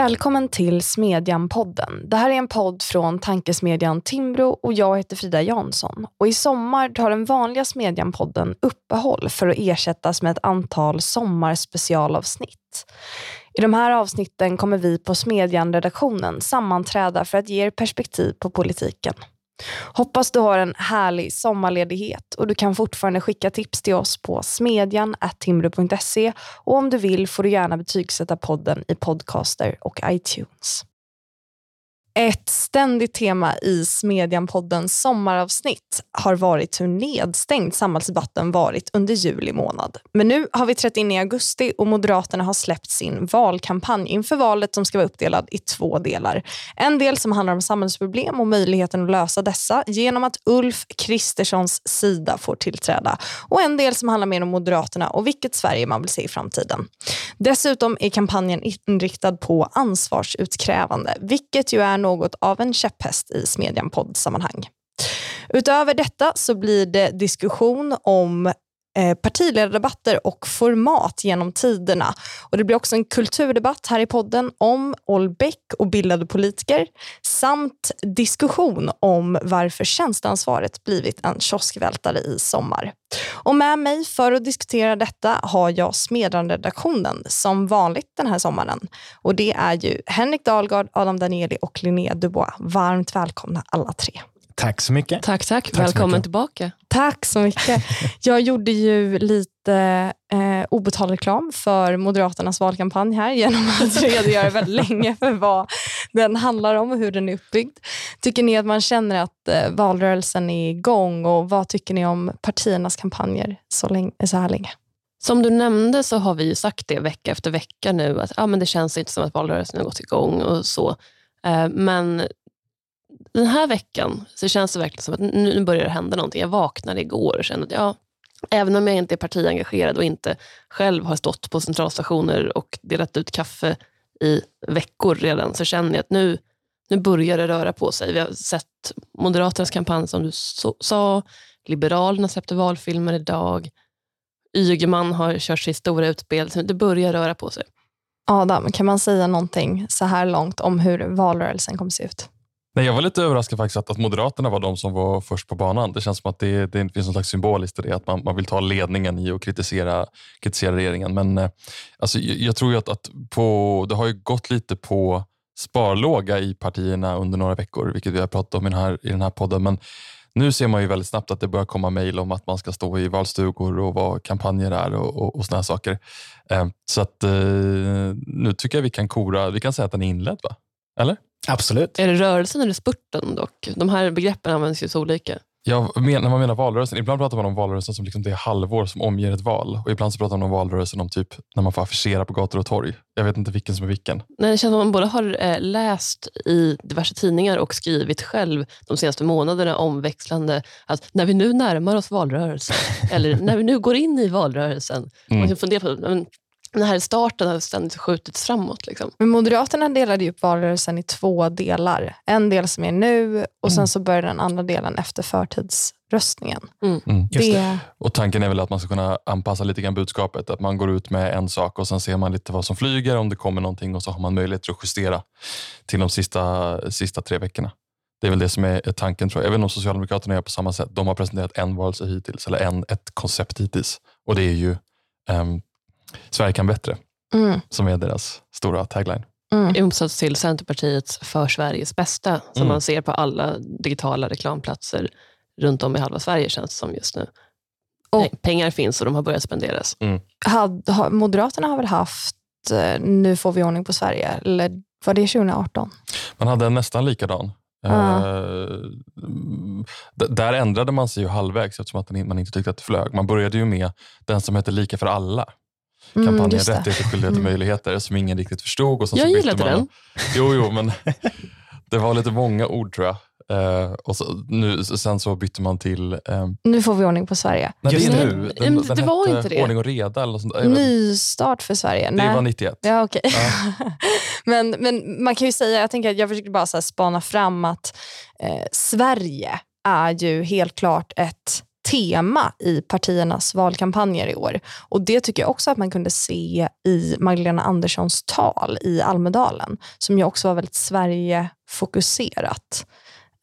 Välkommen till Smedjan-podden. Det här är en podd från tankesmedjan Timbro och jag heter Frida Jansson. Och I sommar tar den vanliga Smedjan-podden uppehåll för att ersättas med ett antal sommarspecialavsnitt. I de här avsnitten kommer vi på Smedjan-redaktionen sammanträda för att ge er perspektiv på politiken. Hoppas du har en härlig sommarledighet och du kan fortfarande skicka tips till oss på smedjan och om du vill får du gärna betygsätta podden i Podcaster och iTunes. Ett ständigt tema i Smedjan-poddens sommaravsnitt har varit hur nedstängd samhällsdebatten varit under juli månad. Men nu har vi trätt in i augusti och Moderaterna har släppt sin valkampanj inför valet som ska vara uppdelad i två delar. En del som handlar om samhällsproblem och möjligheten att lösa dessa genom att Ulf Kristerssons sida får tillträda. Och en del som handlar mer om Moderaterna och vilket Sverige man vill se i framtiden. Dessutom är kampanjen inriktad på ansvarsutkrävande, vilket ju är något av en käpphäst i Smedjan poddsammanhang. Utöver detta så blir det diskussion om Eh, partiledardebatter och format genom tiderna. Och Det blir också en kulturdebatt här i podden om Olbeck och bildade politiker samt diskussion om varför tjänsteansvaret blivit en kioskvältare i sommar. Och med mig för att diskutera detta har jag Smedjan-redaktionen som vanligt den här sommaren. Och Det är ju Henrik Dahlgard, Adam Danieli och Linnea Dubois. Varmt välkomna alla tre. Tack så mycket. Tack, tack. tack Välkommen tillbaka. Tack så mycket. Jag gjorde ju lite eh, obetald reklam för Moderaternas valkampanj här genom att redogöra väldigt länge för vad den handlar om och hur den är uppbyggd. Tycker ni att man känner att eh, valrörelsen är igång och vad tycker ni om partiernas kampanjer så, länge, så här länge? Som du nämnde så har vi sagt det vecka efter vecka nu att ja, men det känns inte som att valrörelsen har gått igång och så. Eh, men den här veckan så känns det verkligen som att nu börjar det hända någonting. Jag vaknade igår och kände att ja, även om jag inte är partiengagerad och inte själv har stått på centralstationer och delat ut kaffe i veckor redan, så känner jag att nu, nu börjar det röra på sig. Vi har sett Moderaternas kampanj som du så, sa, Liberalerna släppte valfilmer idag, Ygeman har kört sitt stora utspel. Det börjar röra på sig. Adam, kan man säga någonting så här långt om hur valrörelsen kommer se ut? Nej, jag var lite överraskad faktiskt att, att Moderaterna var de som var först på banan. Det känns som att det, det finns någon slags symboliskt i det, att man, man vill ta ledningen i att kritisera, kritisera regeringen. Men eh, alltså, jag, jag, tror ju att, att på, det har ju gått lite på sparlåga i partierna under några veckor, vilket vi har pratat om i den här, i den här podden. Men nu ser man ju väldigt snabbt att det börjar komma mejl om att man ska stå i valstugor och vad kampanjer är och, och, och såna saker. Eh, så att eh, nu tycker jag vi kan kora, vi kan säga att den är inledd va? Eller? Absolut. Är det rörelsen eller spurten dock? De här begreppen används ju så olika. Ja, när man menar valrörelsen, ibland pratar man om valrörelsen som liksom det halvår som omger ett val. Och ibland så pratar man om valrörelsen om typ när man får affischera på gator och torg. Jag vet inte vilken som är vilken. Nej, det känns som att man både har eh, läst i diverse tidningar och skrivit själv de senaste månaderna omväxlande att när vi nu närmar oss valrörelsen, eller när vi nu går in i valrörelsen. Mm. Man funderar på, men den här starten har ständigt skjutits framåt. Liksom. Men Moderaterna delade upp valrörelsen i två delar. En del som är nu och mm. sen så börjar den andra delen efter förtidsröstningen. Mm. Mm. Det... Och Tanken är väl att man ska kunna anpassa lite grann budskapet. Att man går ut med en sak och sen ser man lite vad som flyger, om det kommer någonting och så har man möjlighet att justera till de sista, sista tre veckorna. Det är väl det som är tanken tror jag. Jag vet inte om Socialdemokraterna gör på samma sätt. De har presenterat en valrörelse hittills, eller en, ett koncept hittills. Och det är ju um, Sverige kan bättre, mm. som är deras stora tagline. Mm. I motsats till Centerpartiets För Sveriges bästa, som mm. man ser på alla digitala reklamplatser runt om i halva Sverige känns det som just nu. Och, Pengar finns och de har börjat spenderas. Mm. Had, ha, Moderaterna har väl haft eh, Nu får vi ordning på Sverige, eller var det 2018? Man hade en nästan likadan. Uh, där ändrade man sig ju halvvägs eftersom att man inte tyckte att det flög. Man började ju med den som hette Lika för alla kampanjen mm, Rättigheter, skyldigheter och möjligheter som ingen riktigt förstod. Och jag så gillade man, den. Jo, jo, men det var lite många ord tror jag. Uh, och så, nu, sen så bytte man till... Um, nu får vi ordning på Sverige. Nej, det är nu. Den, den det var inte det. Ordning och reda. Eller sånt. Nystart för Sverige. Det Nej. var 91. Ja, okay. Ja. men, men man kan ju säga, jag tänker att jag försökte bara så spana fram att eh, Sverige är ju helt klart ett tema i partiernas valkampanjer i år. Och Det tycker jag också att man kunde se i Magdalena Anderssons tal i Almedalen, som ju också var väldigt Sverige-fokuserat.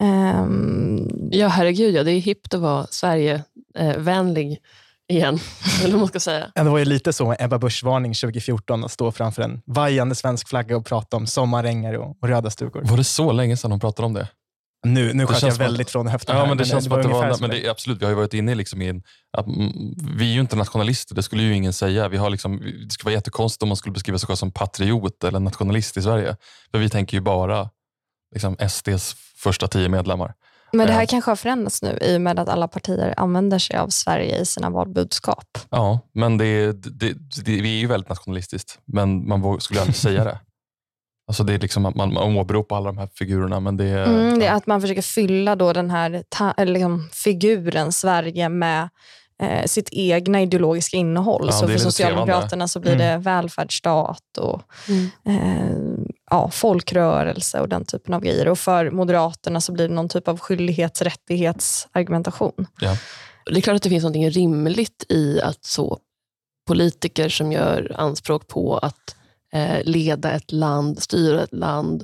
Um... Ja, herregud, ja, det är hippt att vara Sverigevänlig igen, eller man ska säga. Det var ju lite så med Ebba Busch-varning 2014, att stå framför en vajande svensk flagga och prata om sommarängar och, och röda stugor. Var det så länge sedan hon pratade om det? Nu, nu sköt jag väldigt att, från höften. Ja, här, men det, men känns det, det som att det var, men det, absolut, vi har ju varit inne liksom i en, att, vi är ju inte nationalister, det skulle ju ingen säga. Vi har liksom, det skulle vara jättekonstigt om man skulle beskriva sig själv som patriot eller nationalist i Sverige. För vi tänker ju bara liksom, SDs första tio medlemmar. Men det här kanske har förändrats nu i och med att alla partier använder sig av Sverige i sina valbudskap. Ja, men det, det, det, vi är ju väldigt nationalistiskt, men man skulle aldrig säga det. Alltså det är liksom att man, man åberopar alla de här figurerna. Men det, mm, det är att man försöker fylla då den här ta, liksom, figuren Sverige med eh, sitt egna ideologiska innehåll. Ja, så för Socialdemokraterna trevande. så blir mm. det välfärdsstat och mm. eh, ja, folkrörelse och den typen av grejer. Och för Moderaterna så blir det någon typ av skyldighets rättighetsargumentation. Ja. Det är klart att det finns något rimligt i att så politiker som gör anspråk på att eh, leda ett land, styra ett land,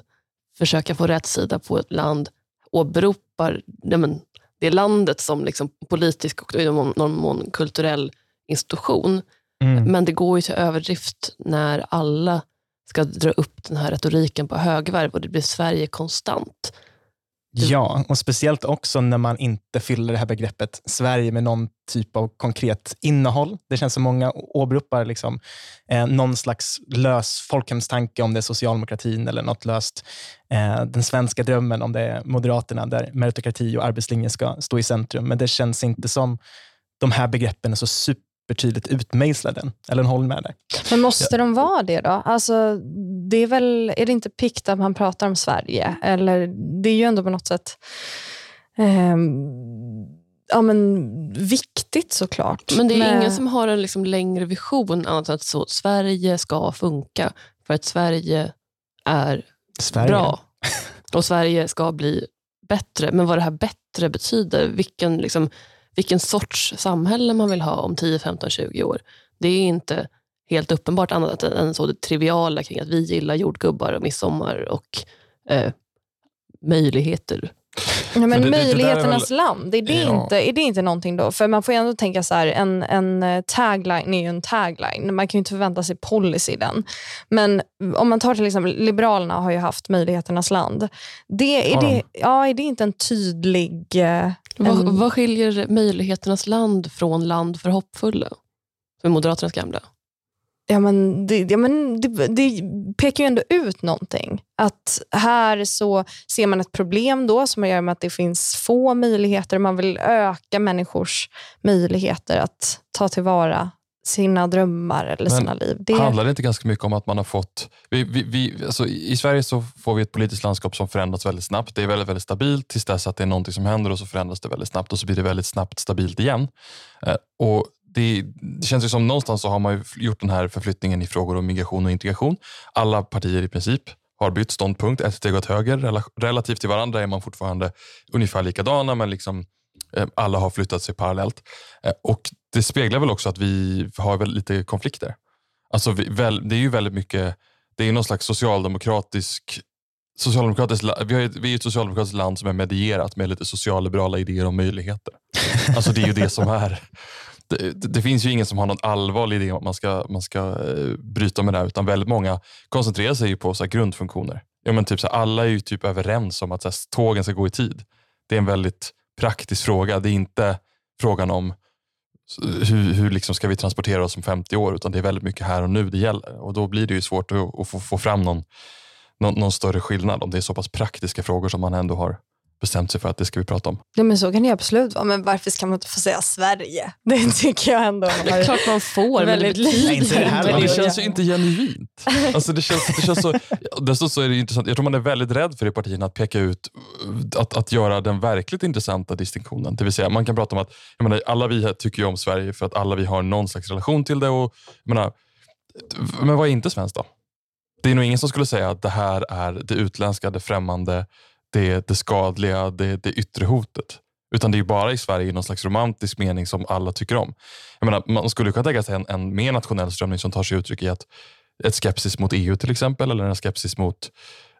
försöka få rätt sida på ett land, åberopar ja, men, det landet som liksom politisk och i någon mån kulturell institution. Mm. Men det går ju till överdrift när alla ska dra upp den här retoriken på högvarv och det blir Sverige konstant. Ja, och speciellt också när man inte fyller det här begreppet Sverige med någon typ av konkret innehåll. Det känns som många åberopar liksom, eh, någon slags lös folkhemstanke om det är socialdemokratin eller något löst. Eh, den svenska drömmen om det är Moderaterna där meritokrati och arbetslinje ska stå i centrum. Men det känns inte som de här begreppen är så super supertydligt utmejslade. Eller håller med där. Men måste ja. de vara det då? Alltså, det är, väl, är det inte pikt att man pratar om Sverige? Eller Det är ju ändå på något sätt eh, ja, men, viktigt såklart. Men det är med... ingen som har en liksom längre vision annat än att så, Sverige ska funka. För att Sverige är Sverige. bra. Och Sverige ska bli bättre. Men vad det här bättre betyder, vilken liksom, vilken sorts samhälle man vill ha om 10, 15, 20 år. Det är inte helt uppenbart annat än så det triviala kring att vi gillar jordgubbar och midsommar och eh, möjligheter. Ja, men det, möjligheternas det, väl, land, är det, ja. inte, är det inte någonting då? För man får ändå tänka så här, en, en eh, tagline är ju en tagline. Man kan ju inte förvänta sig policy i den. Men om man tar till exempel, Liberalerna har ju haft möjligheternas land. Det, är, det, ja, är det inte en tydlig... Eh, vad, vad skiljer möjligheternas land från land för hoppfulla? För Moderaternas gamla? Ja, men det, ja, men det, det, pekar ju ändå ut någonting. Att här så ser man ett problem då som gör med att det finns få möjligheter. Man vill öka människors möjligheter att ta tillvara sina drömmar eller men sina liv. Det... Handlar det inte ganska mycket om att man har fått... Vi, vi, vi, alltså I Sverige så får vi ett politiskt landskap som förändras väldigt snabbt. Det är väldigt, väldigt stabilt tills dess att det är någonting som händer och så förändras det väldigt snabbt och så blir det väldigt snabbt stabilt igen. Eh, och det, det, känns ju som någonstans så har man gjort den här förflyttningen i frågor om migration och integration. Alla partier i princip har bytt ståndpunkt, ett steg åt höger. Relativt till varandra är man fortfarande ungefär likadana men liksom, eh, alla har flyttat sig parallellt. Eh, och Det speglar väl också att vi har väl lite konflikter. Alltså vi, väl, det är ju väldigt mycket, det är någon slags socialdemokratisk Socialdemokratiskt, vi, har, vi är ett socialdemokratiskt land som är medierat med lite socialliberala idéer om möjligheter. Alltså det är ju det som är det, det, finns ju ingen som har någon allvarlig idé om att man ska, man ska eh, bryta med det här, utan väldigt många koncentrerar sig på så grundfunktioner. Ja, men typ så här, alla är ju typ överens om att så här, tågen ska gå i tid. Det är en väldigt praktisk fråga. Det är inte frågan om hur, hur liksom ska vi transportera oss om 50 år, utan det är väldigt mycket här och nu det gäller. Och Då blir det ju svårt att, att få, få, fram någon, någon, någon, större skillnad om det är så pass praktiska frågor som man ändå har bestämt sig för att det ska vi prata om. Ja, men så kan det absolut vara, men varför ska man inte få säga Sverige? Det tycker jag ändå. Det är klart man får, väldigt men det, inte det, här, men det känns ju inte genuint. Alltså det känns, det känns så, dessutom så är det intressant, jag tror man är väldigt rädd för i partierna att peka ut, att, att göra den verkligt intressanta distinktionen. Det vill säga, man kan prata om att jag menar, alla vi tycker ju om Sverige för att alla vi har någon slags relation till det. Och, jag menar, men vad är inte svenskt då? Det är nog ingen som skulle säga att det här är det utländska, det främmande, det, det skadliga, det, det yttre hotet. Utan det är bara i Sverige i någon slags romantisk mening som alla tycker om. Jag menar, man skulle kunna tänka sig en, en mer nationell strömning som tar sig uttryck i att ett skepsis mot EU till exempel, eller en skepsis mot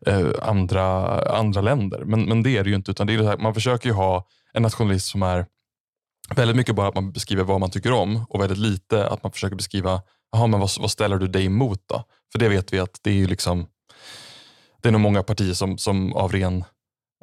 eh, andra, andra länder. Men, men det är det ju inte, utan det är det här, man försöker ju ha en nationalism som är väldigt mycket bara att man beskriver vad man tycker om och väldigt lite att man försöker beskriva, aha, men vad, vad ställer du dig emot då? För det vet vi att det är ju liksom, det är nog många partier som, som av ren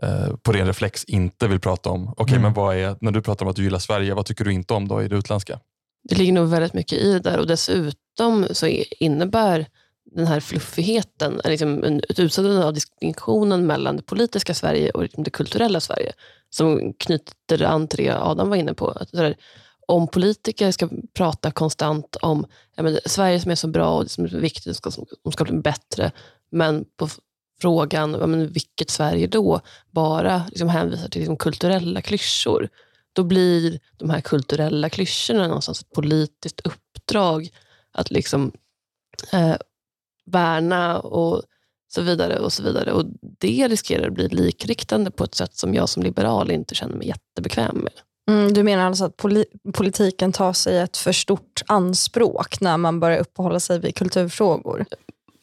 eh, på ren reflex inte vill prata om, okej okay, mm. men vad är, när du pratar om att du gillar Sverige, vad tycker du inte om då i det utländska? Det ligger nog väldigt mycket i det där och dessutom så innebär den här fluffigheten, liksom ett utsättande av distinktionen mellan det politiska Sverige och liksom det kulturella Sverige, som knyter an till det Adam var inne på. Att där, om politiker ska prata konstant om ja, Sverige som är så bra och det som är viktigt, ska, som ska bli bättre, men på frågan men vilket Sverige då bara liksom hänvisar till liksom kulturella klyschor, då blir de här kulturella klyschorna någonstans ett politiskt uppdrag att liksom eh, värna och så vidare. och så vidare. Och Det riskerar att bli likriktande på ett sätt som jag som liberal inte känner mig jättebekväm med. Mm, du menar alltså att poli politiken tar sig ett för stort anspråk när man börjar uppehålla sig vid kulturfrågor?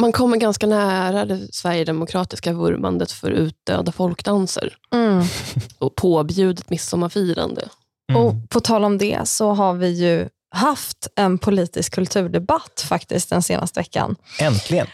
Man kommer ganska nära det sverigedemokratiska vurmandet för utdöda folkdanser mm. och påbjudet midsommarfirande. Mm. Och På tal om det så har vi ju haft en politisk kulturdebatt faktiskt den senaste veckan. Äntligen.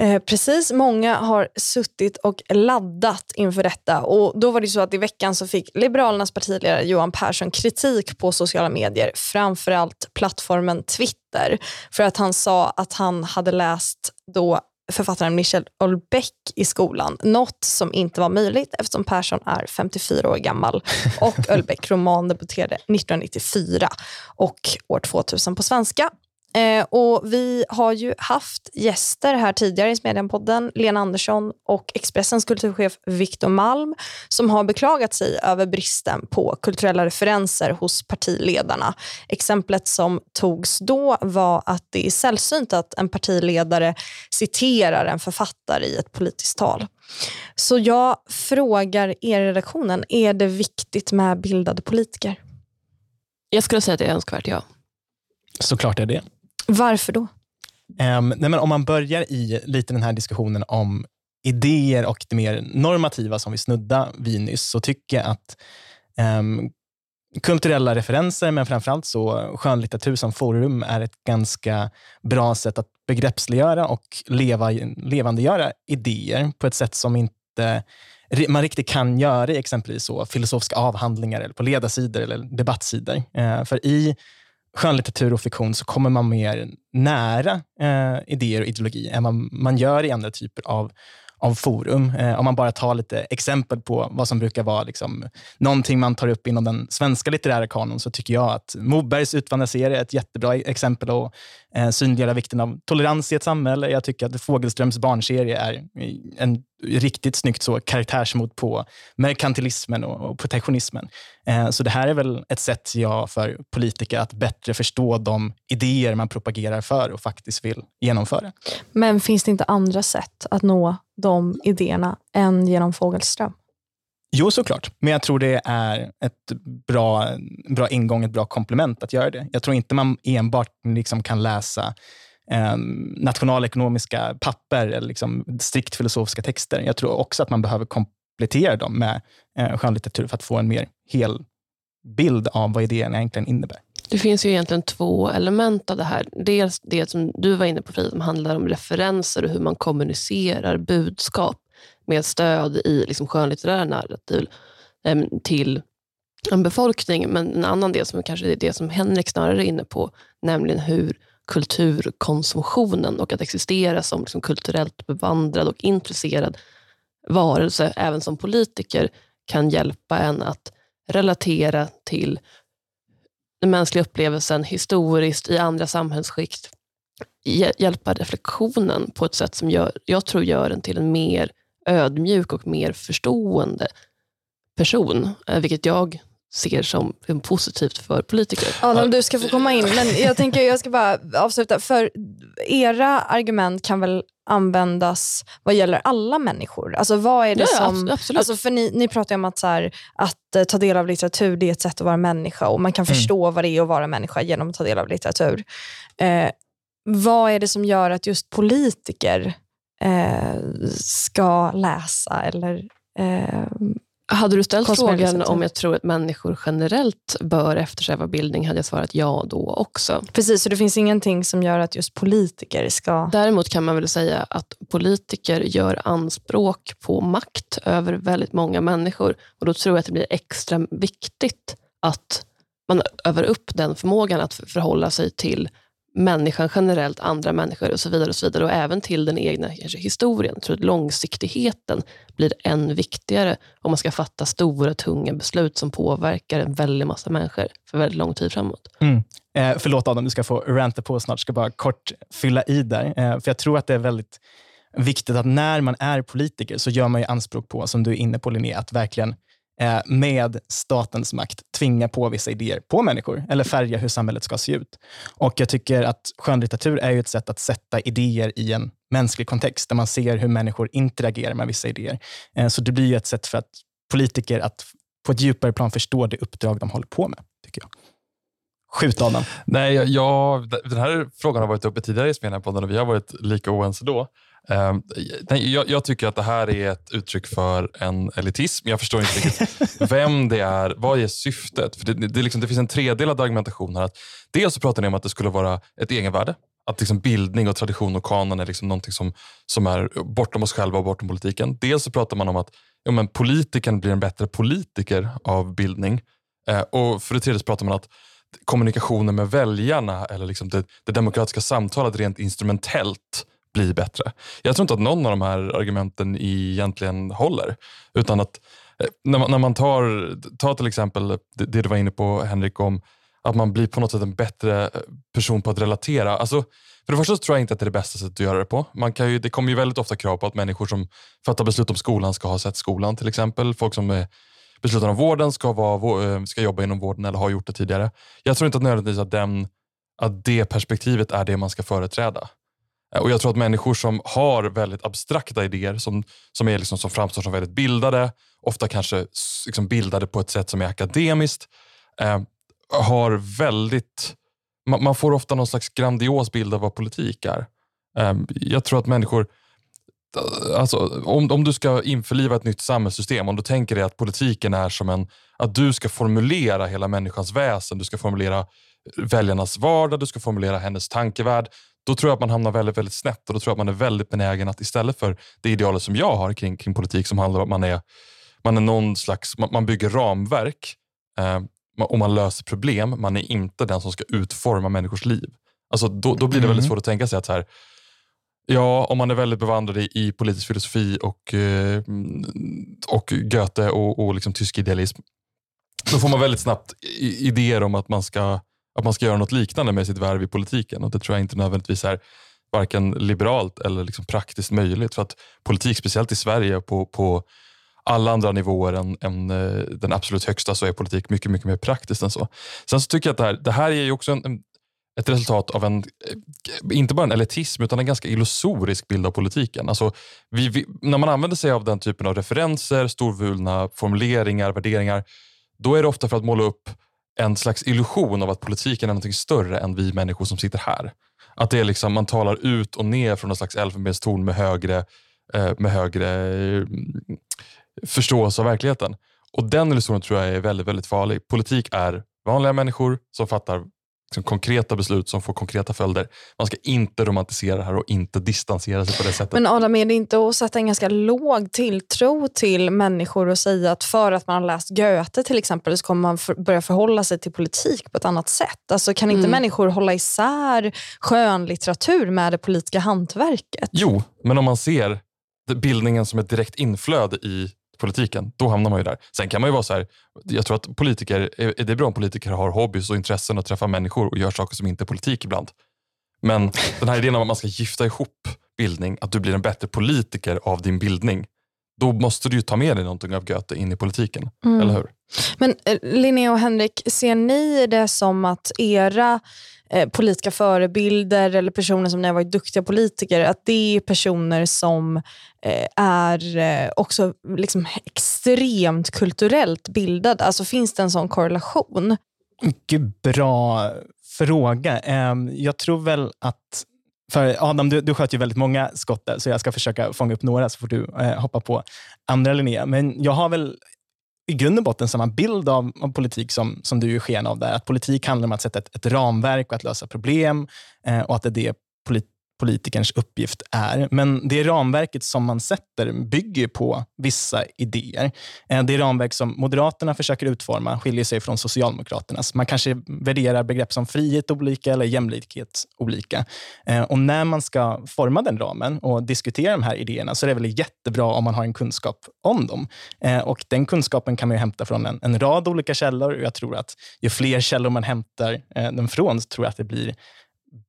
Eh, precis, många har suttit och laddat inför detta. Och Då var det så att i veckan så fick Liberalernas partiledare Johan Persson kritik på sociala medier, framförallt plattformen Twitter, för att han sa att han hade läst då författaren Michel Houellebecq i skolan. Något som inte var möjligt eftersom Persson är 54 år gammal och Houellebecq roman debuterade 1994 och år 2000 på svenska. Eh, och Vi har ju haft gäster här tidigare i Smedjan-podden, Lena Andersson och Expressens kulturchef Viktor Malm, som har beklagat sig över bristen på kulturella referenser hos partiledarna. Exemplet som togs då var att det är sällsynt att en partiledare citerar en författare i ett politiskt tal. Så jag frågar er i redaktionen, är det viktigt med bildade politiker? Jag skulle säga att det är önskvärt, ja. Såklart är det. Varför då? Um, nej men om man börjar i lite den här diskussionen om idéer och det mer normativa som vi snudda vid nyss, så tycker jag att um, kulturella referenser, men framförallt så skönlitteratur som forum är ett ganska bra sätt att begreppsliggöra och leva, levandegöra idéer på ett sätt som inte man riktigt kan göra i exempelvis så filosofiska avhandlingar eller på ledarsidor eller debattsidor. Uh, för i skönlitteratur och fiktion så kommer man mer nära eh, idéer och ideologi än vad man gör i andra typer av, av forum. Eh, om man bara tar lite exempel på vad som brukar vara liksom, någonting man tar upp inom den svenska litterära kanon så tycker jag att Mobergs Utvandrarserie är ett jättebra exempel och eh, synliggöra vikten av tolerans i ett samhälle. Jag tycker att Fogelströms barnserie är en riktigt snyggt så karaktärsmot på merkantilismen och, och protektionismen. Eh, så det här är väl ett sätt ja, för politiker att bättre förstå de idéer man propagerar för och faktiskt vill genomföra. Men finns det inte andra sätt att nå de idéerna än genom Fogelström? Jo, såklart. Men jag tror det är ett bra, bra ingång, ett bra komplement att göra det. Jag tror inte man enbart liksom kan läsa eh, nationalekonomiska papper eller liksom strikt filosofiska texter. Jag tror också att man behöver komplettera dem med eh, skönlitteratur för att få en mer hel bild av vad idén egentligen innebär. Det finns ju egentligen två element av det här. Dels det som du var inne på, Frida, som handlar om referenser och hur man kommunicerar budskap med stöd i liksom skönlitterära narrativ ehm, till en befolkning. Men en annan del som kanske är det som Henrik snarare är inne på, nämligen hur kulturkonsumtionen och att existera som liksom kulturellt bevandrad och intresserad varelse, även som politiker, kan hjälpa en att relatera till den mänskliga upplevelsen historiskt i andra samhällsskikt. Hjälpa reflektionen på ett sätt som gör, jag tror gör en till en mer ödmjuk och mer förstående person, eh, vilket jag ser som positivt för politiker. Adam, du ska få komma in, men jag tänker jag ska bara avsluta. För era argument kan väl användas vad gäller alla människor? Alltså vad är det Ja, som... abs- absolut. Alltså för ni, ni pratar ju om att, så här, att eh, ta del av litteratur det är ett sätt att vara människa och man kan Mm. förstå vad det är att vara människa genom att ta del av litteratur. Eh, vad är det som gör att just politiker eh, ska läsa eller eh, Hade du ställt frågan om jag tror att människor generellt bör eftersträva bildning hade jag svarat ja då också. Precis, så det finns ingenting som gör att just politiker ska... Däremot kan man väl säga att politiker gör anspråk på makt över väldigt många människor. Och Då tror jag att det blir extra viktigt att man övar upp den förmågan att för- förhålla sig till människan generellt, andra människor och så vidare. Och så vidare och även till den egna kanske, historien. Jag tror att långsiktigheten blir än viktigare om man ska fatta stora, tunga beslut som påverkar en väldig massa människor för väldigt lång tid framåt. Mm. Eh, förlåt Adam, du ska få ranta på snart. Jag ska bara kort fylla i där. Eh, för Jag tror att det är väldigt viktigt att när man är politiker så gör man ju anspråk på, som du är inne på Linnea, att verkligen eh, Eh, med statens makt tvinga på vissa idéer på människor eller färga hur samhället ska se ut. Och Jag tycker att skönlitteratur är ju ett sätt att sätta idéer i en mänsklig kontext där man ser hur människor interagerar med vissa idéer. Eh, så det blir ju ett sätt för att politiker att på ett djupare plan förstå det uppdrag de håller på med, tycker jag. Skjut Adam. Nej, jag, jag, den här frågan har varit uppe tidigare i Smedjan-podden och vi har varit lika oense då. Nej, jag, jag tycker att det här är ett uttryck för en elitism. Jag förstår inte riktigt vem det är. Vad är syftet? För det, det, liksom, det finns en tredelad argumentation här. Att dels så pratar ni om att det skulle vara ett egenvärde. Att liksom bildning och tradition och kanon är liksom någonting som, som är bortom oss själva och bortom politiken. Dels så pratar man om att ja, men politikern blir en bättre politiker av bildning. Eh, och För det tredje så pratar man om att kommunikationen med väljarna eller liksom det, det demokratiska samtalet rent instrumentellt bli bättre. Jag tror inte att någon av de här argumenten egentligen håller. Utan att eh, när man, när man tar, tar till exempel det, det du var inne på Henrik om att man blir på något sätt en bättre eh, person på att relatera. Alltså, för det första så tror jag inte att det är det bästa sättet att göra det på. Man kan ju, det kommer ju väldigt ofta krav på att människor som fattar beslut om skolan ska ha sett skolan till exempel. Folk som är beslutar om vården ska, vara, ska jobba inom vården eller har gjort det tidigare. Jag tror inte att nödvändigtvis att, den, att det perspektivet är det man ska företräda. Eh, och Jag tror att människor som har väldigt abstrakta idéer, som, som, är liksom, som framstår som väldigt bildade, ofta kanske liksom bildade på ett sätt som är akademiskt, eh, har väldigt... Man, man får ofta någon slags grandios bild av vad politik är. Eh, jag tror att människor eh, Alltså, om, om du ska införliva ett nytt samhällssystem, om du tänker dig att politiken är som en... Att du ska formulera hela människans väsen, du ska formulera väljarnas vardag, du ska formulera hennes tankevärld. Då tror jag att man hamnar väldigt, väldigt snett och då tror jag att man är väldigt benägen att istället för det idealet som jag har kring, kring politik som handlar om att man är, man är någon slags, man, man bygger ramverk eh, och man löser problem. Man är inte den som ska utforma människors liv. Alltså, då, då blir det väldigt Mm. svårt att tänka sig att så här, Ja, om man är väldigt bevandrad i, i politisk filosofi och, eh, och Goethe och, och liksom tysk idealism. Då får man väldigt snabbt idéer om att man, ska, att man ska göra något liknande med sitt värv i politiken. Och Det tror jag inte nödvändigtvis är varken liberalt eller liksom praktiskt möjligt. För att politik, speciellt i Sverige, på, på alla andra nivåer än, än eh, den absolut högsta så är politik mycket, mycket mer praktiskt än så. Sen så tycker jag att det här, det här är ju också en, en, ett resultat av en, eh, inte bara en elitism, utan en ganska illusorisk bild av politiken. Alltså, vi, vi, när man använder sig av den typen av referenser, storvulna formuleringar, värderingar, då är det ofta för att måla upp en slags illusion av att politiken är något större än vi människor som sitter här. Att det är liksom, man talar ut och ner från någon slags elfenbenstorn med högre, eh, med högre eh, förståelse av verkligheten. Och Den illusionen tror jag är väldigt, väldigt farlig. Politik är vanliga människor som fattar liksom, konkreta beslut som får konkreta följder. Man ska inte romantisera det här och inte distansera sig på det sättet. Men Adam, är det inte att sätta en ganska låg tilltro till människor och säga att för att man har läst Goethe till exempel så kommer man för, börja förhålla sig till politik på ett annat sätt? Alltså, kan inte Mm. människor hålla isär skönlitteratur med det politiska hantverket? Jo, men om man ser bildningen som ett direkt inflöde i politiken, då hamnar man ju där. Sen kan man ju vara så här, jag tror att politiker, är det bra om politiker har hobbys och intressen och träffar människor och gör saker som inte är politik ibland. Men den här idén om att man ska gifta ihop bildning, att du blir en bättre politiker av din bildning, då måste du ju ta med dig någonting av Goethe in i politiken, eller hur? Men eh, Linnea och Henrik, ser ni det som att era eh, politiska förebilder eller personer som ni har varit duktiga politiker, att det är personer som eh, är eh, också liksom extremt kulturellt bildade. Alltså finns det en sån korrelation? Mycket bra fråga. Jag tror väl att för Adam, du, du sköt ju väldigt många skott där, så jag ska försöka fånga upp några så får du eh, hoppa på andra Linnea. Men jag har väl i grund och botten samma bild av, av politik som, som du ger sken av där. Att politik handlar om att sätta ett, ett ramverk och att lösa problem eh, och att det är det polit, politikerns uppgift är. Men det ramverket som man sätter bygger på vissa idéer. Eh, det ramverk som Moderaterna försöker utforma skiljer sig från Socialdemokraternas. Man kanske värderar begrepp som frihet olika eller jämlikhet olika. Eh, och när man ska forma den ramen och diskutera de här idéerna så är det väl jättebra om man har en kunskap om dem. Eh, och Den kunskapen kan man hämta från en, en rad olika källor. Jag tror att ju fler källor man hämtar den från, så tror jag att det blir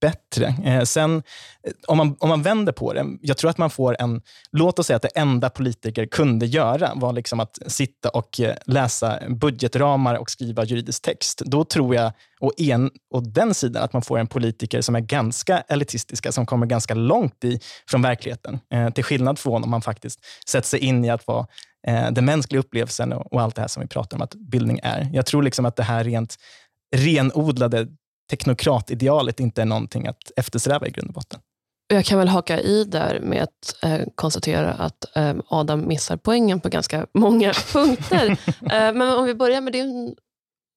bättre. Eh, sen, eh, om man, om man vänder på det, jag tror att man får en... Låt oss säga att det enda politiker kunde göra var liksom att sitta och eh, läsa budgetramar och skriva juridisk text. Då tror jag, och, en, och den sidan, att man får en politiker som är ganska elitistiska, som kommer ganska långt i, från verkligheten. Eh, till skillnad från om man faktiskt sätter sig in i att vara eh, den mänskliga upplevelsen och, och allt det här som vi pratar om att bildning är. Jag tror liksom att det här rent renodlade teknokratidealet inte är någonting att eftersträva i grund och botten. Jag kan väl haka i där med att eh, konstatera att eh, Adam missar poängen på ganska många punkter. eh, men om vi börjar med din,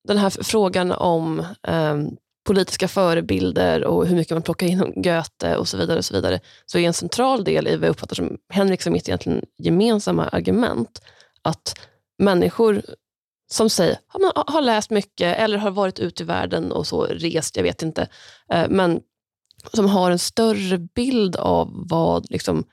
den här frågan om ehm, politiska förebilder och hur mycket man plockar in om Goethe och så vidare. och Så vidare, så är en central del i vad jag uppfattar som Henriks och mitt egentligen gemensamma argument att människor som säger, har, har läst mycket eller har varit ute i världen och så rest, jag vet inte. Eh, men som har en större bild av vad liksom,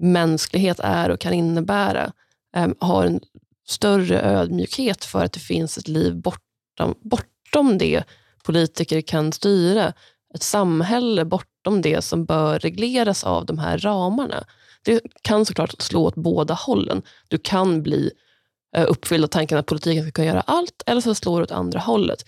mänsklighet är och kan innebära. Eh, har en större ödmjukhet för att det finns ett liv bortom, bortom det politiker kan styra. Ett samhälle bortom det som bör regleras av de här ramarna. Det kan såklart slå åt båda hållen. Du kan bli Eh, uppfyllda tanken att politiken ska kunna göra allt, eller så slår det åt andra hållet.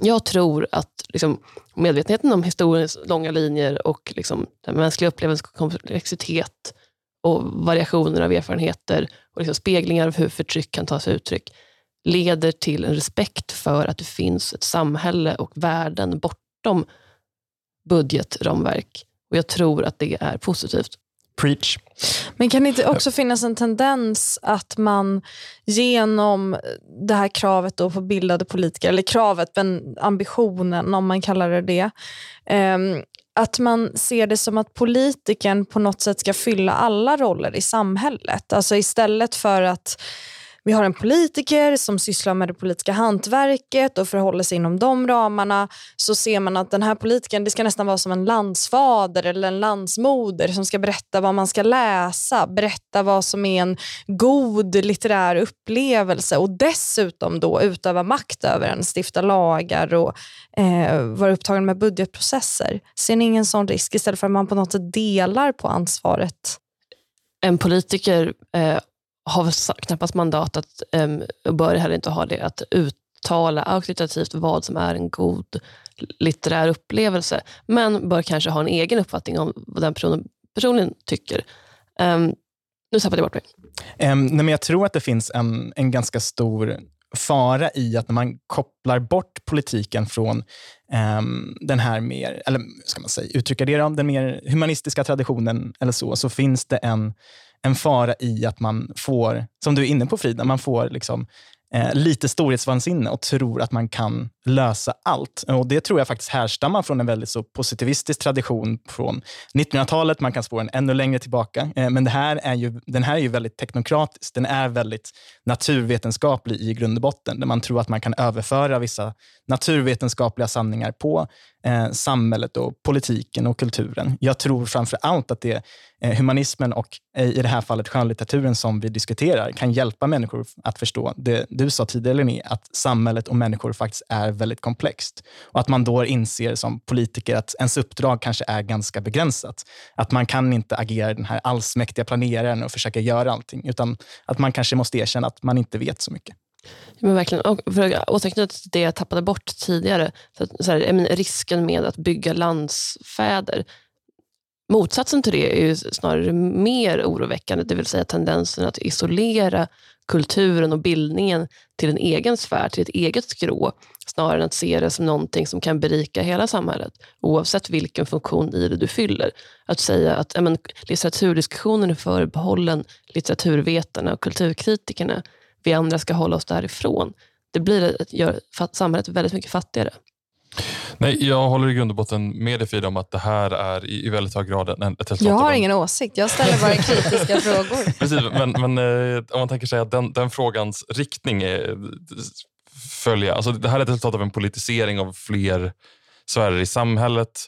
Jag tror att liksom, medvetenheten om historiens långa linjer och liksom, den mänskliga upplevelsens komplexitet och variationer av erfarenheter och liksom speglingar av hur förtryck kan ta sig uttryck leder till en respekt för att det finns ett samhälle och värden bortom budgetramverk. Och Jag tror att det är positivt. Preach. Men kan det inte också finnas en tendens att man genom det här kravet då på bildade politiker, eller kravet, men ambitionen om man kallar det det, um, att man ser det som att politikern på något sätt ska fylla alla roller i samhället. Alltså istället för att vi har en politiker som sysslar med det politiska hantverket och förhåller sig inom de ramarna. Så ser man att den här politikern det ska nästan vara som en landsfader eller en landsmoder som ska berätta vad man ska läsa, berätta vad som är en god litterär upplevelse och dessutom då utöva makt över en, stifta lagar och eh, vara upptagen med budgetprocesser. Ser ni ingen sån risk istället för att man på något sätt delar på ansvaret? En politiker eh, har knappast mandat att, um, och bör heller inte ha det, att uttala auktoritativt vad som är en god litterär upplevelse, men bör kanske ha en egen uppfattning om vad den personen personligen tycker. Um, nu tappade jag bort mig. Um, nej, men jag tror att det finns en, en ganska stor fara i att när man kopplar bort politiken från um, den här mer, eller ska man säga, uttrycka det den mer humanistiska traditionen eller så, så finns det en en fara i att man får, som du är inne på Frida, man får liksom, eh, lite storhetsvansinne och tror att man kan lösa allt. Och Det tror jag faktiskt härstammar från en väldigt så positivistisk tradition från 1900-talet. Man kan spåra den ännu längre tillbaka. Eh, men det här är ju, den här är ju väldigt teknokratisk. Den är väldigt naturvetenskaplig i grund och botten, där man tror att man kan överföra vissa naturvetenskapliga sanningar på eh, samhället och politiken och kulturen. Jag tror framför allt att det eh, humanismen och eh, i det här fallet skönlitteraturen som vi diskuterar kan hjälpa människor att förstå det du sa tidigare Linné, att samhället och människor faktiskt är väldigt komplext. Och att man då inser som politiker att ens uppdrag kanske är ganska begränsat. Att man kan inte agera den här allsmäktiga planeraren och försöka göra allting, utan att man kanske måste erkänna att man inte vet så mycket. Men verkligen. Och för att återknyta till det jag tappade bort tidigare. Så att, så här, risken med att bygga landsfäder. Motsatsen till det är ju snarare mer oroväckande, det vill säga tendensen att isolera kulturen och bildningen till en egen sfär, till ett eget skrå, snarare än att se det som någonting som kan berika hela samhället, oavsett vilken funktion i det du fyller. Att säga att ja, men, litteraturdiskussionen är förbehållen litteraturvetarna och kulturkritikerna, vi andra ska hålla oss därifrån. Det blir att göra samhället väldigt mycket fattigare. Nej, jag håller i grund och botten med dig Frida om att det här är i, i väldigt hög grad en, ett resultat Jag har ingen åsikt, jag ställer bara kritiska frågor. Precis, men, men eh, om man tänker sig att den, den frågans riktning är följa, alltså det här är ett resultat av en politisering av fler sfärer i samhället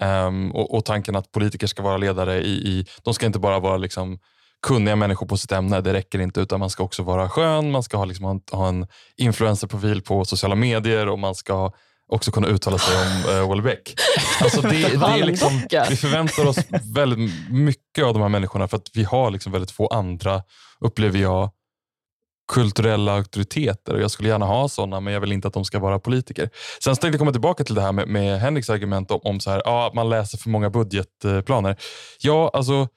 um, och, och, tanken att politiker ska vara ledare i, i de ska inte bara vara liksom kunniga människor på sitt ämne. Det räcker inte, utan man ska också vara skön, man ska ha, liksom, ha en, influencerprofil på sociala medier och man ska också kunna uttala sig om uh, Welbeck. Alltså det, det är liksom, vi förväntar oss väldigt mycket av de här människorna för att vi har liksom väldigt få andra, upplever jag, kulturella auktoriteter. Och jag skulle gärna ha sådana, men jag vill inte att de ska vara politiker. Sen tänkte jag komma tillbaka till det här med, med Henriks argument om, om så här, ja, man läser för många budgetplaner. Ja, alltså,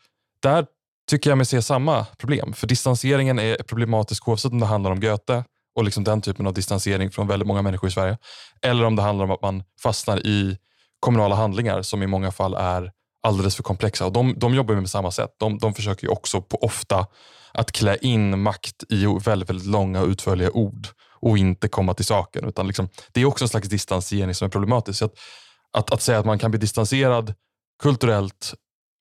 där tycker jag mig se samma problem. För distanseringen är problematisk oavsett om det handlar om Goethe och liksom den typen av distansering från väldigt många människor i Sverige. Eller om det handlar om att man fastnar i kommunala handlingar som i många fall är alldeles för komplexa. Och de, de jobbar med samma sätt. De, de försöker också på ofta att klä in makt i väldigt, väldigt långa och utförliga ord och inte komma till saken. Utan liksom, det är också en slags distansering som är problematisk. Så att, att, att säga att man kan bli distanserad kulturellt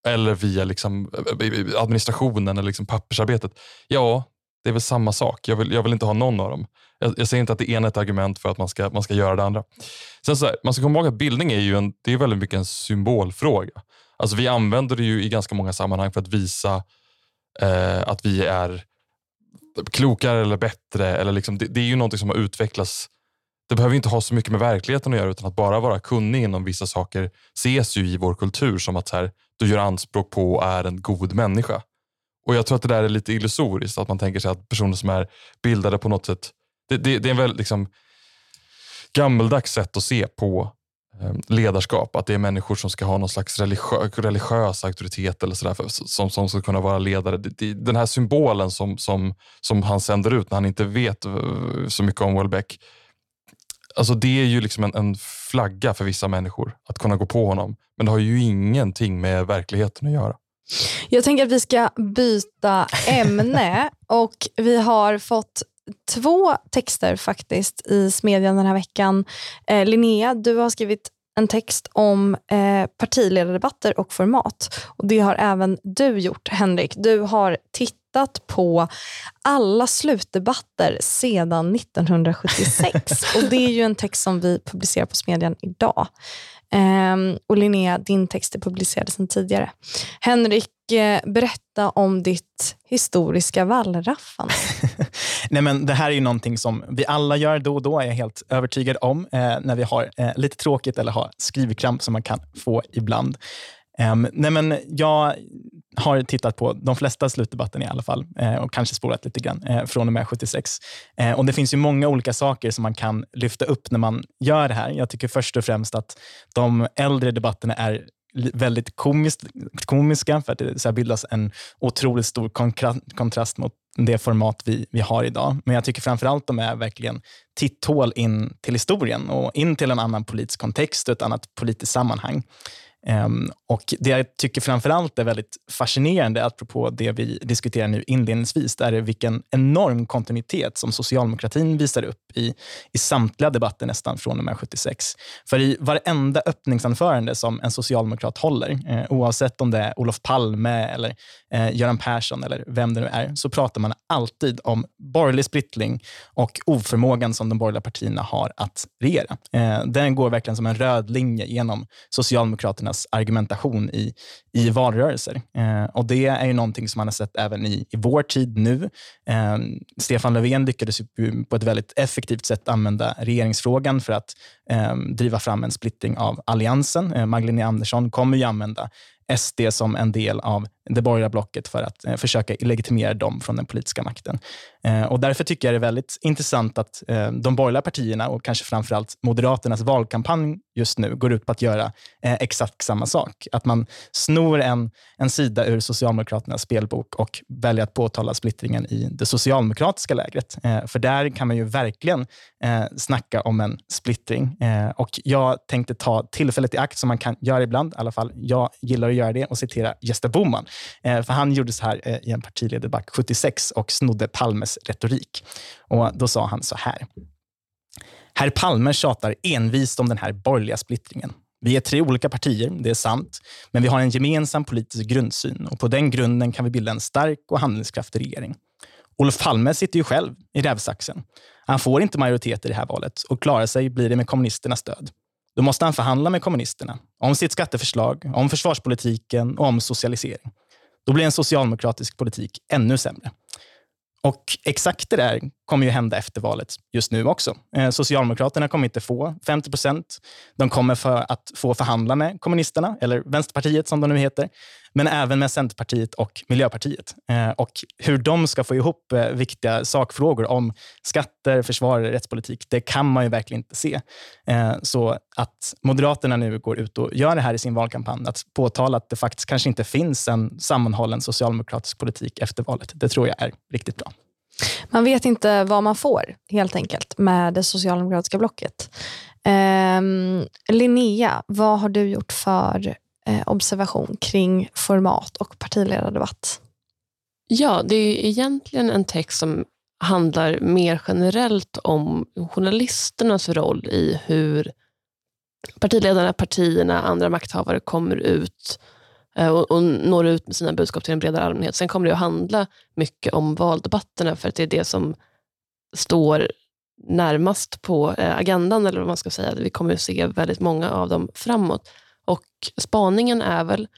eller via liksom eh, eh, eh, administrationen eller liksom pappersarbetet. Ja, det är väl samma sak. Jag vill, jag vill inte ha någon av dem. Jag, jag säger inte att det ena är ett argument för att man ska, man ska göra det andra. Sen så här, man ska komma ihåg att bildning är ju en, det är väldigt mycket en symbolfråga. Alltså vi använder det ju i ganska många sammanhang för att visa eh, att vi är klokare eller bättre. Eller liksom, det, det, är ju någonting som har utvecklats. Det behöver inte ha så mycket med verkligheten att göra utan att bara vara kunnig inom vissa saker ses ju i vår kultur som att så här, du gör anspråk på är en god människa. Och Jag tror att det där är lite illusoriskt, att man tänker sig att personer som är bildade på något sätt, det, det, det är en väldigt liksom, gammeldags sätt att se på ehm, ledarskap. Att det är människor som ska ha någon slags religiö religiös auktoritet eller så där, som, som ska kunna vara ledare. Den här symbolen som, som, som han sänder ut när han inte vet eh, så mycket om Welbeck. Alltså det är ju liksom en, en, flagga för vissa människor att kunna gå på honom. Men det har ju ingenting med verkligheten att göra. Jag tänker att vi ska byta ämne och vi har fått två texter faktiskt i Smedjan den här veckan. Eh, Linnea, du har skrivit en text om eh, partiledardebatter och format. Och Det har även du gjort, Henrik. Du har tittat på alla slutdebatter sedan 1976. och Det är ju en text som vi publicerar på Smedjan idag. Um, och Linnea, din text är publicerad sedan tidigare. Henrik, eh, berätta om ditt historiska wallraffande. Nej, men det här är ju någonting som vi alla gör då och då, är jag helt övertygad om, eh, när vi har eh, lite tråkigt eller har skrivkramp som man kan få ibland. Um, nej men jag har tittat på de flesta slutdebatten i alla fall eh, och kanske spolat lite grann eh, från och med 76. Eh, och Det finns ju många olika saker som man kan lyfta upp när man gör det här. Jag tycker först och främst att de äldre debatterna är väldigt komiskt, komiska för att det så bildas en otroligt stor kontrast mot det format vi, vi har idag. Men jag tycker framför allt de är verkligen titthål in till historien och in till en annan politisk kontext och ett annat politiskt sammanhang. Um, och Det jag tycker framför allt är väldigt fascinerande, apropå det vi diskuterar nu inledningsvis, det är vilken enorm kontinuitet som socialdemokratin visar upp i, i samtliga debatter nästan från och med 76. För i varenda öppningsanförande som en socialdemokrat håller, eh, oavsett om det är Olof Palme, eller eh, Göran Persson eller vem det nu är, så pratar man alltid om borgerlig splittring och oförmågan som de borgerliga partierna har att regera. Eh, den går verkligen som en röd linje genom Socialdemokraterna deras argumentation i, i valrörelser. Eh, och Det är ju någonting som man har sett även i, i vår tid nu. Eh, Stefan Löfven lyckades på ett väldigt effektivt sätt använda regeringsfrågan för att eh, driva fram en splittring av Alliansen. Eh, Magdalena Andersson kommer ju använda SD som en del av det borgerliga blocket för att eh, försöka legitimera dem från den politiska makten. Eh, och därför tycker jag det är väldigt intressant att eh, de borgerliga partierna och kanske framförallt Moderaternas valkampanj just nu går ut på att göra eh, exakt samma sak. Att man snor en, en sida ur Socialdemokraternas spelbok och väljer att påtala splittringen i det socialdemokratiska lägret. Eh, för där kan man ju verkligen eh, snacka om en splittring. Eh, och jag tänkte ta tillfället i akt, som man kan göra ibland, i alla fall jag gillar att göra det, och citera Gösta Bohman. Eh, för han gjorde så här eh, i en partiledardebatt 76 och snodde Palmes retorik. Och Då sa han så här. Herr Palme tjatar envist om den här borgerliga splittringen. Vi är tre olika partier, det är sant, men vi har en gemensam politisk grundsyn och på den grunden kan vi bilda en stark och handlingskraftig regering. Olof Palme sitter ju själv i rävsaxen. Han får inte majoritet i det här valet och klarar sig blir det med kommunisternas stöd. Då måste han förhandla med kommunisterna om sitt skatteförslag, om försvarspolitiken och om socialisering. Då blir en socialdemokratisk politik ännu sämre. Och exakt det där kommer ju hända efter valet just nu också. Eh, Socialdemokraterna kommer inte få 50 procent. De kommer för att få förhandla med kommunisterna, eller Vänsterpartiet som de nu heter, men även med Centerpartiet och Miljöpartiet. Eh, och hur de ska få ihop eh, viktiga sakfrågor om skatter, försvar, rättspolitik, det kan man ju verkligen inte se. Så att Moderaterna nu går ut och gör det här i sin valkampanj, att påtala att det faktiskt kanske inte finns en sammanhållen socialdemokratisk politik efter valet, det tror jag är riktigt bra. Man vet inte vad man får helt enkelt med det socialdemokratiska blocket. Eh, Linnea, vad har du gjort för eh, observation kring format och partiledardebatt? Ja, det är egentligen en text som handlar mer generellt om journalisternas roll i hur partiledarna, partierna, andra makthavare kommer ut Eh, Eh, och, och når ut med sina budskap till en bredare allmänhet. Sen kommer det att handla mycket om valdebatterna för att det är det som står närmast på eh, agendan, eller vad man ska säga. Vi kommer att se väldigt många av dem framåt. Och spaningen är väl,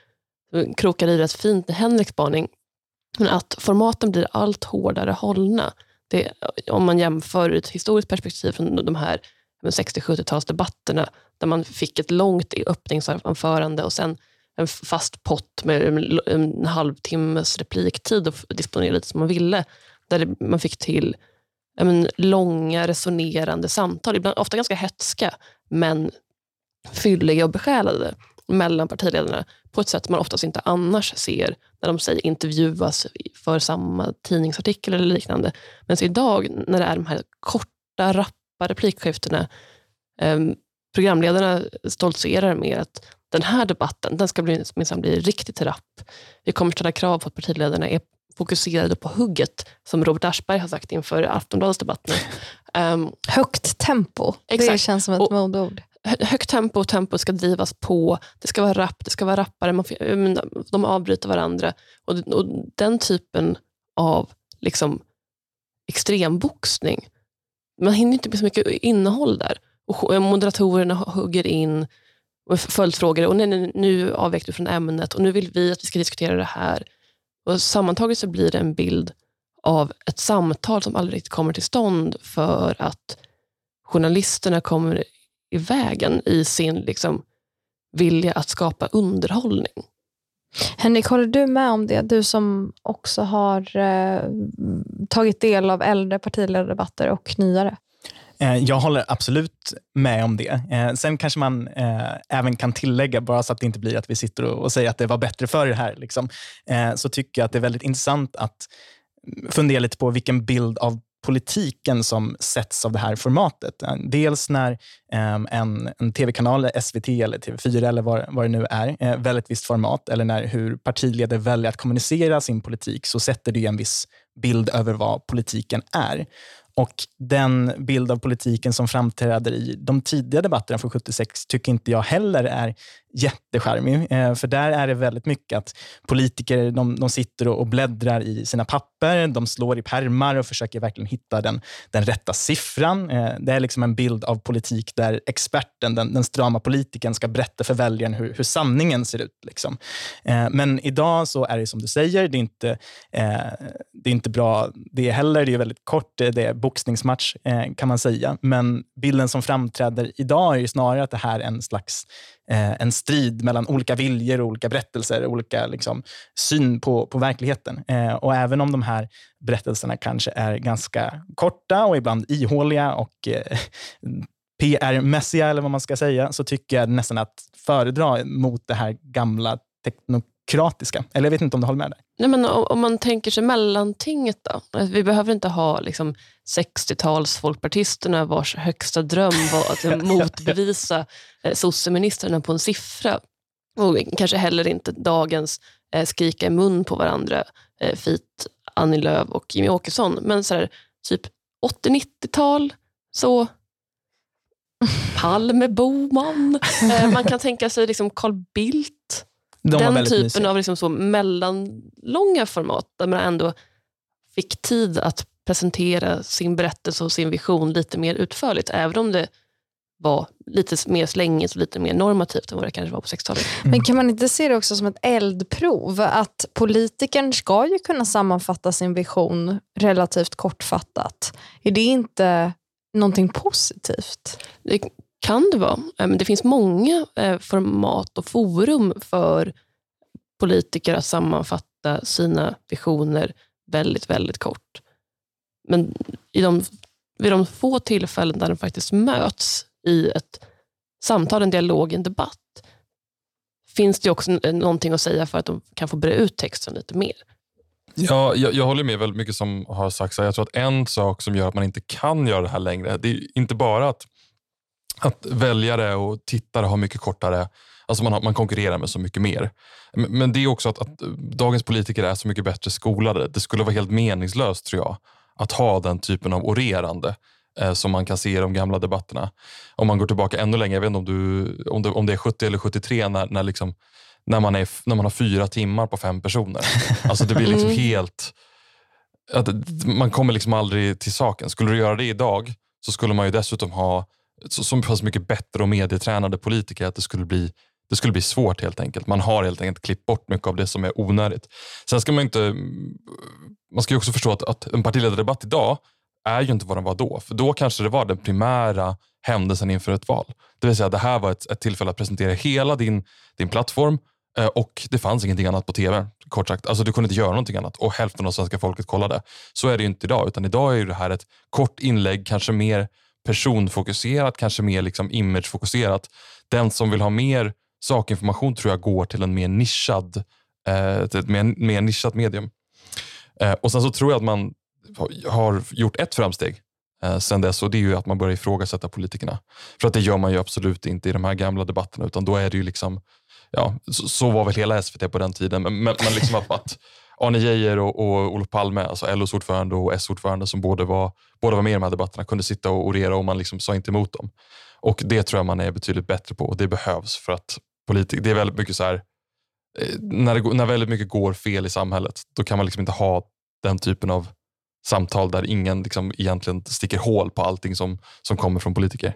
eh, krokar i rätt fint med Henriks spaning, att formaten blir allt hårdare hållna. Det, om man jämför ur ett historiskt perspektiv från de här 60-70-talsdebatterna, där man fick ett långt öppningsanförande och sen en fast pott med en halvtimmes repliktid och disponera lite som man ville. Där man fick till men, långa resonerande samtal, ibland ofta ganska hetska, men fylliga och besjälade mellan partiledarna på ett sätt man oftast inte annars ser när de säger intervjuas för samma tidningsartikel eller liknande. Men så idag när det är de här korta, rappa replikskiftena, eh, programledarna stoltserar med att den här debatten den ska bli, minsann bli riktigt rapp. Vi kommer ställa krav på att partiledarna är fokuserade på hugget, som Robert Aschberg har sagt inför Aftonbladets debatt. Um, högt tempo, exakt. det känns som ett modeord. Högt tempo och tempo ska drivas på. Det ska vara rapp, det ska vara rappare. Man, de avbryter varandra. Och, och den typen av liksom, extremboxning, man hinner inte med så mycket innehåll där. Och moderatorerna hugger in och följdfrågor. Och nej, nej, nu avvek du från ämnet och nu vill vi att vi ska diskutera det här. Och sammantaget så blir det en bild av ett samtal som aldrig riktigt kommer till stånd för att journalisterna kommer i vägen i sin liksom, vilja att skapa underhållning. Henrik, håller du med om det? Du som också har eh, tagit del av äldre partiledardebatter och nyare. Eh, jag håller absolut med om det. Eh, sen kanske man eh, även kan tillägga, bara så att det inte blir att vi sitter och säger att det var bättre förr här, liksom, så tycker jag att det är väldigt intressant att fundera lite på vilken bild av politiken som sätts av det här formatet. Dels när ehm, en, en tv-kanal, SVT eller TV4 eller vad, vad det nu är, väljer ett visst format eller när hur partiledare väljer att kommunicera sin politik så sätter det en viss bild över vad politiken är. Och den bild av politiken som framträder i de tidiga debatterna från 76 tycker inte jag heller är jättecharmig. Eh, för där är det väldigt mycket att politiker de, de sitter och bläddrar i sina papper, de slår i permar och försöker verkligen hitta den, den rätta siffran. Eh, det är liksom en bild av politik där experten, den, den strama politikern, ska berätta för väljaren hur, hur sanningen ser ut. Liksom. Eh, men idag så är det som du säger, det är inte, det är inte bra det heller. Det är väldigt kort, det är boxningsmatch kan man säga. Men bilden som framträder idag är ju snarare att det här är en slags eh, en strid mellan olika viljor, olika berättelser, olika liksom, syn på, på verkligheten. Eh, och även om de här berättelserna kanske är ganska korta och ibland ihåliga och eh, PR-mässiga, eller vad man ska säga, så tycker jag nästan att föredra mot det här gamla teknokratiska. Eller jag vet inte om du håller med där? Nej, men om man tänker sig mellantinget då? Vi behöver inte ha liksom 60-tals folkpartisterna vars högsta dröm var att motbevisa eh, sosseministrarna på en siffra. Och kanske heller inte dagens eh, skrika i mun på varandra, eh, Fit, Annie Lööf och Jimmy Åkesson. Men så här, typ 80-90-tal, så Palme, Boman. Eh, man kan tänka sig liksom Carl Bildt. De Den typen mysiga. av liksom så mellanlånga format där man ändå fick tid att presentera sin berättelse och sin vision lite mer utförligt. Även om det var lite mer slängigt och lite mer normativt än vad det kanske var på 60-talet. Mm. Men kan man inte se det också som ett eldprov? Att politikern ska ju kunna sammanfatta sin vision relativt kortfattat. Är det inte någonting positivt? Det kan det vara. Eh, men det finns många eh, format och forum för politiker att sammanfatta sina visioner väldigt, väldigt kort. Men i de, vid de få tillfällen där de faktiskt möts i ett samtal, en dialog, en debatt, finns det också någonting att säga för att de kan få bre ut texten lite mer. Ja, jag, jag, håller med väldigt mycket som har sagts. Jag tror att en sak som gör att man inte kan göra det här längre, det är inte bara att, att väljare och tittare har mycket kortare Alltså man, har, man konkurrerar med så mycket mer. Men, men det är också att, att, dagens politiker är så mycket bättre skolade. Det skulle vara helt meningslöst tror jag att ha den typen av orerande eh, som man kan se i de gamla debatterna. Om man går tillbaka ännu längre, jag vet inte om, du, om, det, om det är 70 eller 73 när, när liksom när man, är, när man har fyra timmar på fem personer. Alltså det blir liksom mm. helt... Att man kommer liksom aldrig till saken. Skulle du göra det idag så skulle man ju dessutom ha så, så pass mycket bättre och medietränade politiker att det skulle bli det skulle bli svårt helt enkelt. Man har helt enkelt klippt bort mycket av det som är onödigt. Sen ska man inte... Man ska också förstå att, att en partiledardebatt idag är ju inte vad den var då. För då kanske det var den primära händelsen inför ett val. Det vill säga det här var ett, ett tillfälle att presentera hela din, din plattform eh, och det fanns ingenting annat på tv, kort sagt. Alltså, du kunde inte göra någonting annat och hälften av svenska folket kollade. Så är det inte idag, utan idag är det här ett kort inlägg, kanske mer personfokuserat, kanske mer liksom imagefokuserat. Den som vill ha mer sakinformation tror jag går till en mer nischad, eh, ett mer, mer nischat medium. Eh, och Sen så tror jag att man har gjort ett framsteg eh, sen dess och det är ju att man börjar ifrågasätta politikerna. För att det gör man ju absolut inte i de här gamla debatterna, utan då är det ju liksom ja, så, så, var väl hela SVT på den tiden. Men, men, men liksom att, att Arne Geijer och, och Olof Palme, alltså LOs ordförande och S-ordförande som båda var, båda var med i de här debatterna, kunde sitta och orera och man liksom sa inte emot dem. Och Det tror jag man är betydligt bättre på och det behövs för att politik, det är väldigt mycket så här, eh, när, det, när väldigt mycket går fel i samhället, då kan man liksom inte ha den typen av samtal där ingen liksom egentligen sticker hål på allting som, som kommer från politiker.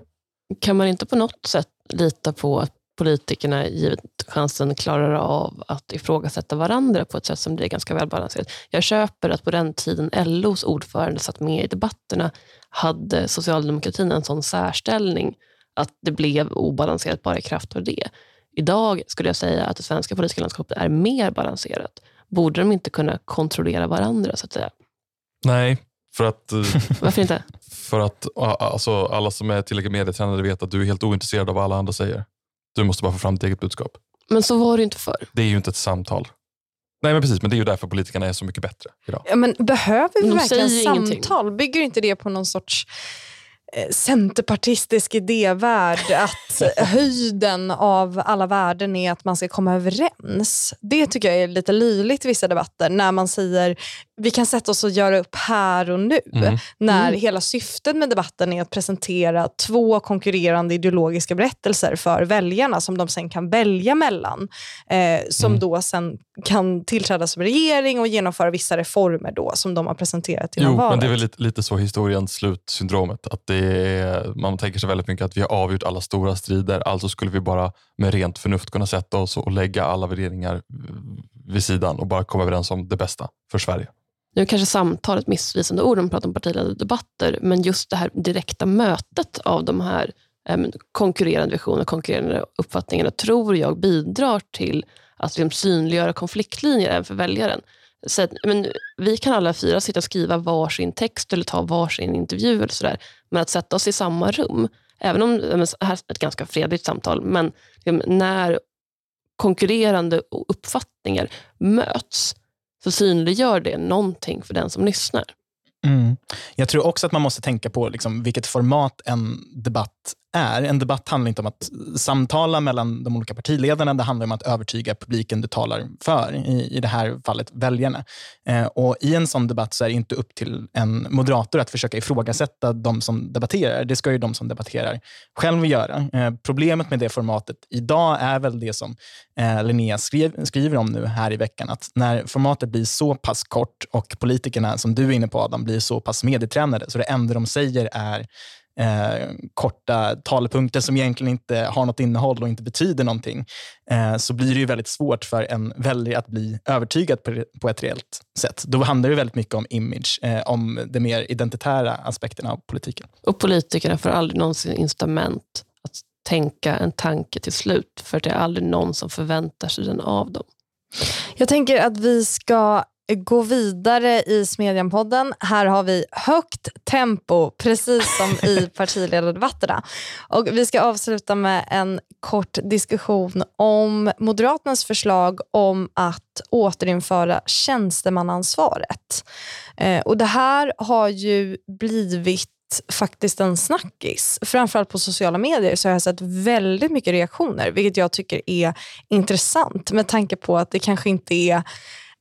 Kan man inte på något sätt lita på att politikerna, givet chansen, klarar av att ifrågasätta varandra på ett sätt som blir ganska välbalanserat. Jag köper att på den tiden LOs ordförande satt med i debatterna hade socialdemokratin en sån särställning att det blev obalanserat bara i kraft av det. Idag skulle jag säga att det svenska politiska landskapet är mer balanserat. Borde de inte kunna kontrollera varandra så att säga? Nej, för att... Eh, Varför inte? För att alltså, alla som är tillräckligt medietränade vet att du är helt ointresserad av vad alla andra säger. Du måste bara få fram ditt eget budskap. Men så var det inte förr. Det är ju inte ett samtal. Nej men precis, men det är ju därför politikerna är så mycket bättre idag. Ja, men behöver vi verkligen samtal? Ingenting. Bygger inte det på någon sorts Eh, centerpartistisk idévärld att höjden av alla värden är att man ska komma överens. Det tycker jag är lite löjligt i vissa debatter när man säger vi kan sätta oss och göra upp här och nu. Mm. När mm. hela syftet med debatten är att presentera två konkurrerande ideologiska berättelser för väljarna som de sen kan välja mellan. Eh, som mm. då sen kan tillträda som regering och genomföra vissa reformer då som de har presenterat innan jo, valet. Men det är väl lite, lite så historiens slutsyndromet. Att det är, man tänker sig väldigt mycket att vi har avgjort alla stora strider, alltså skulle vi bara med rent förnuft kunna sätta oss och lägga alla värderingar vid sidan och bara komma överens om det bästa för Sverige nu kanske samtal är ett missvisande ord om man pratar om partiledardebatter, men just det här direkta mötet av de här eh, konkurrerande visionerna, konkurrerande uppfattningarna, tror jag bidrar till att liksom synliggöra konfliktlinjer även för väljaren. Så att, men, vi kan alla fyra sitta och skriva varsin text eller ta varsin intervju, eller så där, men att sätta oss i samma rum, även om det här är ett ganska fredligt samtal, men liksom, när konkurrerande uppfattningar möts, så synliggör det någonting för den som lyssnar. Mm. Jag tror också att man måste tänka på liksom vilket format en debatt är. En debatt handlar inte om att samtala mellan de olika partiledarna. Det handlar om att övertyga publiken du talar för, i, i det här fallet väljarna. Eh, och I en sån debatt så är det inte upp till en moderator att försöka ifrågasätta de som debatterar. Det ska ju de som debatterar själva göra. Eh, problemet med det formatet idag är väl det som eh, Linnea skrev, skriver om nu här i veckan, att när formatet blir så pass kort och politikerna, som du är inne på Adam, blir så pass medietränade, så det enda de säger är eh, korta talepunkter som egentligen inte har något innehåll och inte betyder någonting, eh, så blir det ju väldigt svårt för en väljare att bli övertygad på, på ett reellt sätt. Då handlar det väldigt mycket om image, eh, om de mer identitära aspekterna av politiken. Och politikerna får aldrig någonsin incitament att tänka en tanke till slut, för det är aldrig någon som förväntar sig den av dem. Jag tänker att vi ska gå vidare i Smedjan-podden. Här har vi högt tempo, precis som i partiledardebatterna. Och vi ska avsluta med en kort diskussion om Moderaternas förslag om att återinföra tjänstemannaansvaret. Eh, och det här har ju blivit faktiskt en snackis. Framförallt på sociala medier så har jag sett väldigt mycket reaktioner, vilket jag tycker är intressant med tanke på att det kanske inte är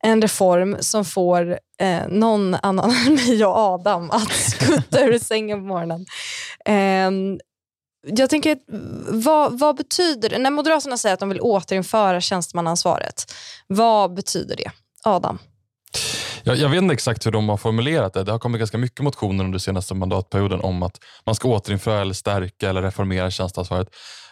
en reform som får eh, någon annan än mig och Adam att skutta ur sängen på morgonen. Eh, jag tänker, vad, vad betyder det? När Moderaterna säger att de vill återinföra tjänstemannaansvaret, vad betyder det? Adam? Jag, jag, vet inte exakt hur de har formulerat det. Det har kommit ganska mycket motioner under senaste mandatperioden om att man ska återinföra, eller stärka eller reformera tjänsteansvaret.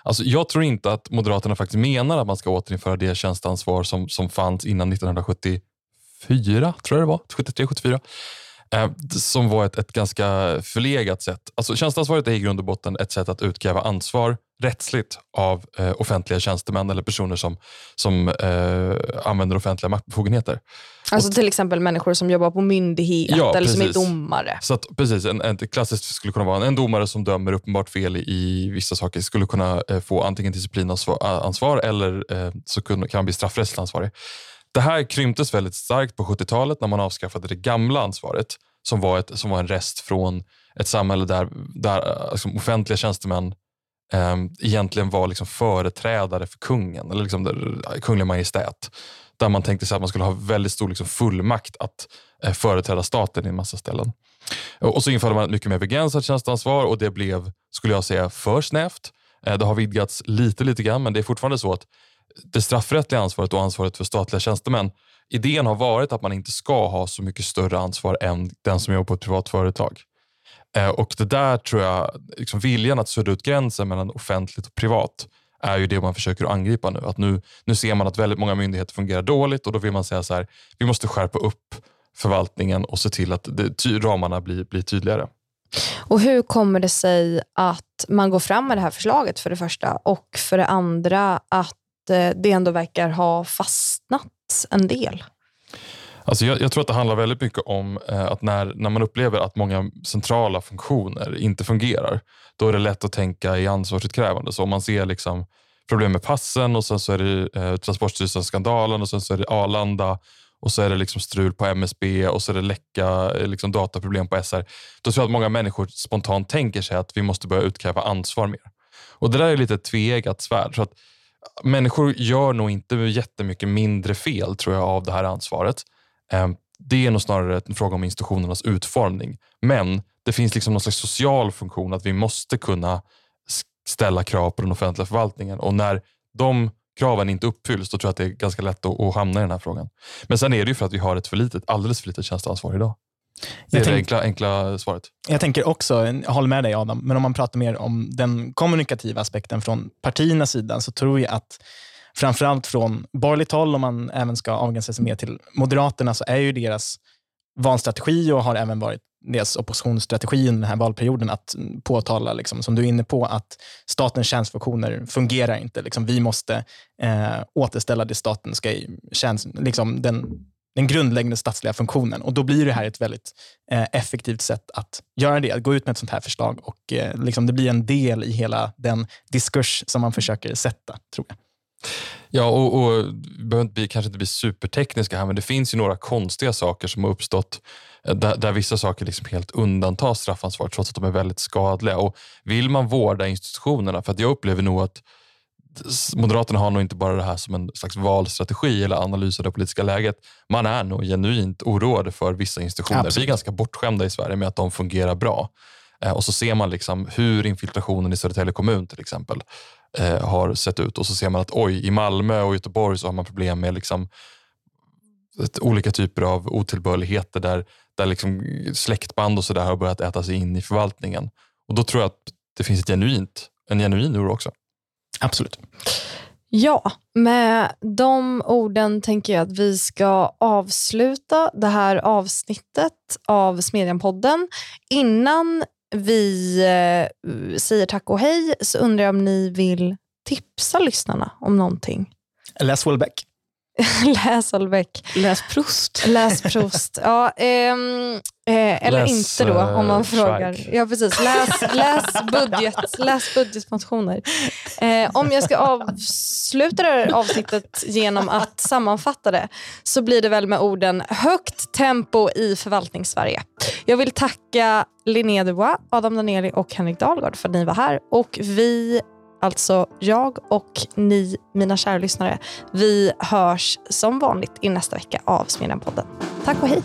Alltså, jag tror inte att Moderaterna faktiskt menar att man ska återinföra det tjänstansvar som, som fanns innan 1974, tror jag det var. 73, 74. Eh, som var ett, ett ganska förlegat sätt. Alltså, tjänsteansvaret är i grund och botten ett sätt att utkräva ansvar rättsligt av eh, offentliga tjänstemän eller personer som, som eh, använder offentliga maktbefogenheter. Alltså till exempel människor som jobbar på myndighet ja, eller precis. som är domare. Så att, precis, en, en, klassiskt skulle kunna vara en, en domare som dömer uppenbart fel i, vissa saker skulle kunna eh, få antingen disciplinansvar eller eh, så kan, kan man bli straffrättsligt ansvarig. Det här krymptes väldigt starkt på 70-talet när man avskaffade det gamla ansvaret som var, ett, som var en rest från ett samhälle där, där liksom offentliga tjänstemän eh, egentligen var liksom företrädare för kungen, eller liksom där, eh, kungliga majestät. Där man tänkte sig att man skulle ha väldigt stor liksom, fullmakt att eh, företräda staten i en massa ställen. Och så införde man ett mycket mer begränsat tjänsteansvar och det blev, skulle jag säga, för snävt. Eh, det har vidgats lite, lite grann, men det är fortfarande så att det straffrättsliga ansvaret och ansvaret för statliga tjänstemän, idén har varit att man inte ska ha så mycket större ansvar än den som jobbar på ett privat företag. Eh, och det där tror jag, liksom viljan att sudda ut gränsen mellan offentligt och privat är ju det man försöker angripa nu. Att nu, nu ser man att väldigt många myndigheter fungerar dåligt och då vill man säga så här, vi måste skärpa upp förvaltningen och se till att det, ty, ramarna blir, blir tydligare. Och Hur kommer det sig att man går fram med det här förslaget för det första och för det andra att Eh, det ändå verkar ha fastnat en del. Alltså jag, jag, tror att det handlar väldigt mycket om eh, att när, när man upplever att många centrala funktioner inte fungerar, då är det lätt att tänka i ansvarsutkrävande. Så om man ser liksom problem med passen och sen så är det eh, Transportstyrelsen-skandalen och sen så är det Arlanda och så är det liksom strul på MSB och så är det läcka eh, liksom dataproblem på SR. Då tror jag att många människor spontant tänker sig att vi måste börja utkräva ansvar mer. Och Det där är lite ett tveeggat svärd. Så att människor gör nog inte jättemycket mindre fel tror jag av det här ansvaret. Ehm, det är nog snarare en fråga om institutionernas utformning. Men det finns liksom någon slags social funktion att vi måste kunna ställa krav på den offentliga förvaltningen och när de kraven inte uppfylls då tror jag att det är ganska lätt att, hamna i den här frågan. Men sen är det ju för att vi har ett för litet, alldeles för litet tjänsteansvar idag. Det är tänk, det enkla, enkla svaret. Jag tänker också, jag håller med dig Adam, men om man pratar mer om den kommunikativa aspekten från partiernas sida så tror jag att framförallt från borgerligt håll, om man även ska avgränsa sig mer till Moderaterna, så är ju deras valstrategi och har även varit deras oppositionsstrategi under den här valperioden att påtala, liksom, som du är inne på, att statens tjänstfunktioner fungerar inte. Liksom, vi måste eh, återställa det staten ska tjänst, liksom, den, den grundläggande statsliga funktionen. Och Då blir det här ett väldigt eh, effektivt sätt att göra det. Att gå ut med ett sånt här förslag och eh, liksom, det blir en del i hela den diskurs som man försöker sätta, tror jag. Ja, och, och vi behöver inte bli, kanske inte bli supertekniska här, men det finns ju några konstiga saker som har uppstått eh, där, där vissa saker liksom helt undantas straffansvar trots att de är väldigt skadliga. Och Vill man vårda institutionerna, för att jag upplever nog att Moderaterna har nog inte bara det här som en slags valstrategi eller analys av det politiska läget. Man är nog genuint oroade för vissa institutioner. Absolut. Vi är ganska bortskämda i Sverige med att de fungerar bra. Eh, och så ser man liksom hur infiltrationen i Södertälje kommun till exempel eh, har sett ut och så ser man att oj, i Malmö och Göteborg så har man problem med liksom olika typer av otillbörligheter där, där liksom släktband och så där har börjat äta sig in i förvaltningen. Och Då tror jag att det finns ett genuint, en genuin oro också. Absolut. Ja, med de orden tänker jag att vi ska avsluta det här avsnittet av Smedjanpodden. Innan vi eh, säger tack och hej så undrar jag om ni vill tipsa lyssnarna om någonting. Läs Welbeck. Läs Olbeck. Läs Proust. Läs Proust. Ja, ehm, eh, eller läs, inte då, om man uh, frågar. Ja, precis. Läs, läs, budget, läs budgetmotioner. Eh, om jag ska avsluta det här avsnittet genom att sammanfatta det så blir det väl med orden högt tempo i förvaltningssverige. Jag vill tacka Linnea Dubois, Adam Danieli och Henrik Dahlgård för att ni var här. Och vi Alltså jag och ni, mina kära lyssnare, vi hörs som vanligt i nästa vecka av Smedjan-podden. Tack och hej!